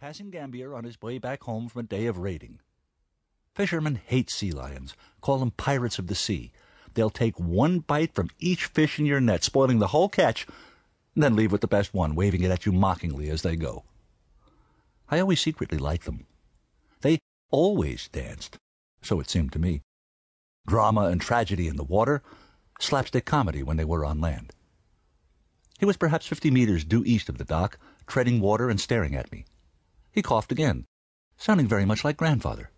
passing Gambier on his way back home from a day of raiding. Fishermen hate sea lions, call them pirates of the sea. They'll take one bite from each fish in your net, spoiling the whole catch, and then leave with the best one, waving it at you mockingly as they go. I always secretly liked them. They always danced, so it seemed to me. Drama and tragedy in the water, slapstick comedy when they were on land. He was perhaps fifty meters due east of the dock, treading water and staring at me. He coughed again, sounding very much like grandfather.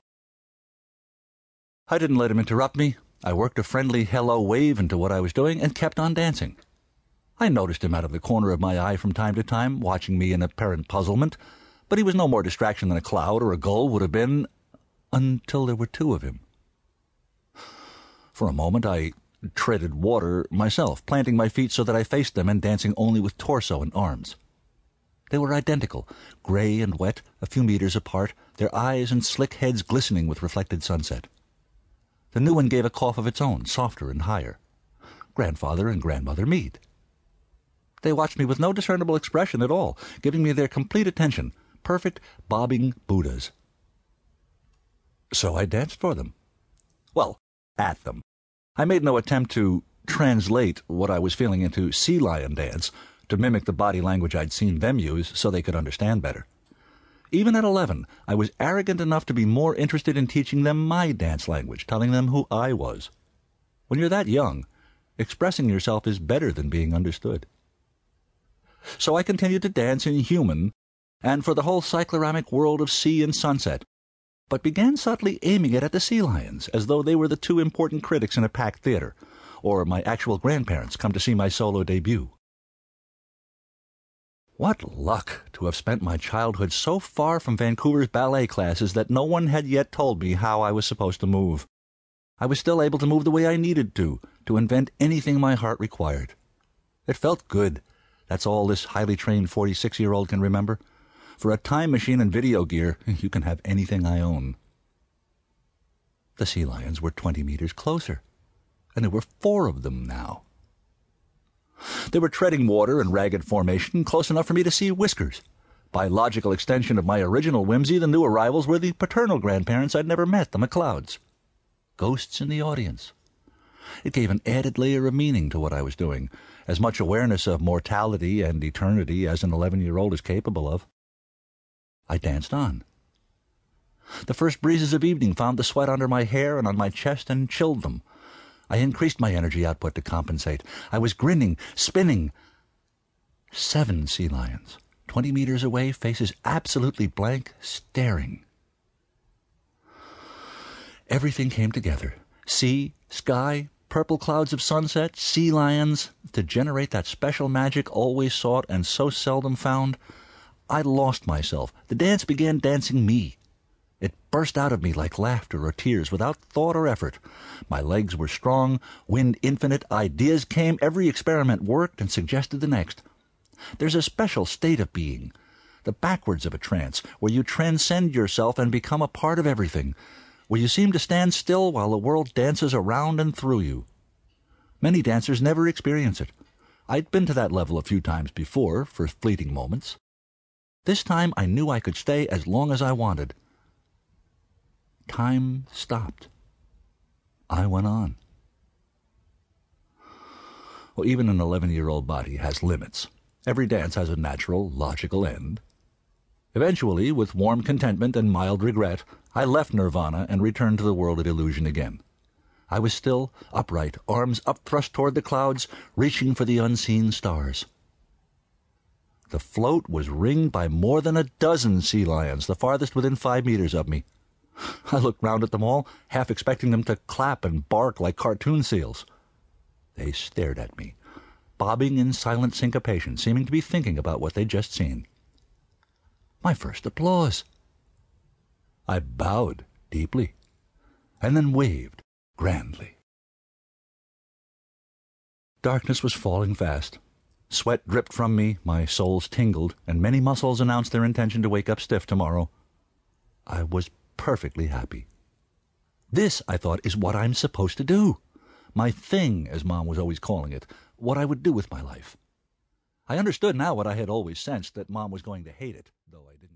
I didn't let him interrupt me. I worked a friendly hello wave into what I was doing and kept on dancing. I noticed him out of the corner of my eye from time to time, watching me in apparent puzzlement, but he was no more distraction than a cloud or a gull would have been until there were two of him. For a moment I treaded water myself, planting my feet so that I faced them and dancing only with torso and arms. They were identical, gray and wet, a few meters apart, their eyes and slick heads glistening with reflected sunset. The new one gave a cough of its own, softer and higher. Grandfather and Grandmother Mead. They watched me with no discernible expression at all, giving me their complete attention, perfect bobbing Buddhas. So I danced for them. Well, at them. I made no attempt to translate what I was feeling into sea lion dance, to mimic the body language I'd seen them use so they could understand better. Even at 11, I was arrogant enough to be more interested in teaching them my dance language, telling them who I was. When you're that young, expressing yourself is better than being understood. So I continued to dance in human and for the whole cycloramic world of sea and sunset, but began subtly aiming it at the sea lions, as though they were the two important critics in a packed theater, or my actual grandparents come to see my solo debut. What luck to have spent my childhood so far from Vancouver's ballet classes that no one had yet told me how I was supposed to move. I was still able to move the way I needed to, to invent anything my heart required. It felt good. That's all this highly trained 46 year old can remember. For a time machine and video gear, you can have anything I own. The sea lions were 20 meters closer, and there were four of them now. They were treading water in ragged formation, close enough for me to see whiskers. By logical extension of my original whimsy, the new arrivals were the paternal grandparents I'd never met, the McLeods. Ghosts in the audience. It gave an added layer of meaning to what I was doing, as much awareness of mortality and eternity as an eleven year old is capable of. I danced on. The first breezes of evening found the sweat under my hair and on my chest and chilled them. I increased my energy output to compensate. I was grinning, spinning. Seven sea lions, twenty meters away, faces absolutely blank, staring. Everything came together sea, sky, purple clouds of sunset, sea lions, to generate that special magic always sought and so seldom found. I lost myself. The dance began dancing me. It burst out of me like laughter or tears without thought or effort. My legs were strong, wind infinite, ideas came, every experiment worked and suggested the next. There's a special state of being, the backwards of a trance, where you transcend yourself and become a part of everything, where you seem to stand still while the world dances around and through you. Many dancers never experience it. I'd been to that level a few times before, for fleeting moments. This time I knew I could stay as long as I wanted Time stopped. I went on. Well, even an 11 year old body has limits. Every dance has a natural, logical end. Eventually, with warm contentment and mild regret, I left Nirvana and returned to the world of illusion again. I was still upright, arms upthrust toward the clouds, reaching for the unseen stars. The float was ringed by more than a dozen sea lions, the farthest within five meters of me. I looked round at them all, half expecting them to clap and bark like cartoon seals. They stared at me, bobbing in silent syncopation, seeming to be thinking about what they'd just seen. My first applause. I bowed deeply, and then waved grandly. Darkness was falling fast. Sweat dripped from me, my soles tingled, and many muscles announced their intention to wake up stiff tomorrow. I was perfectly happy. This, I thought, is what I'm supposed to do. My thing, as Mom was always calling it, what I would do with my life. I understood now what I had always sensed, that Mom was going to hate it, though I didn't.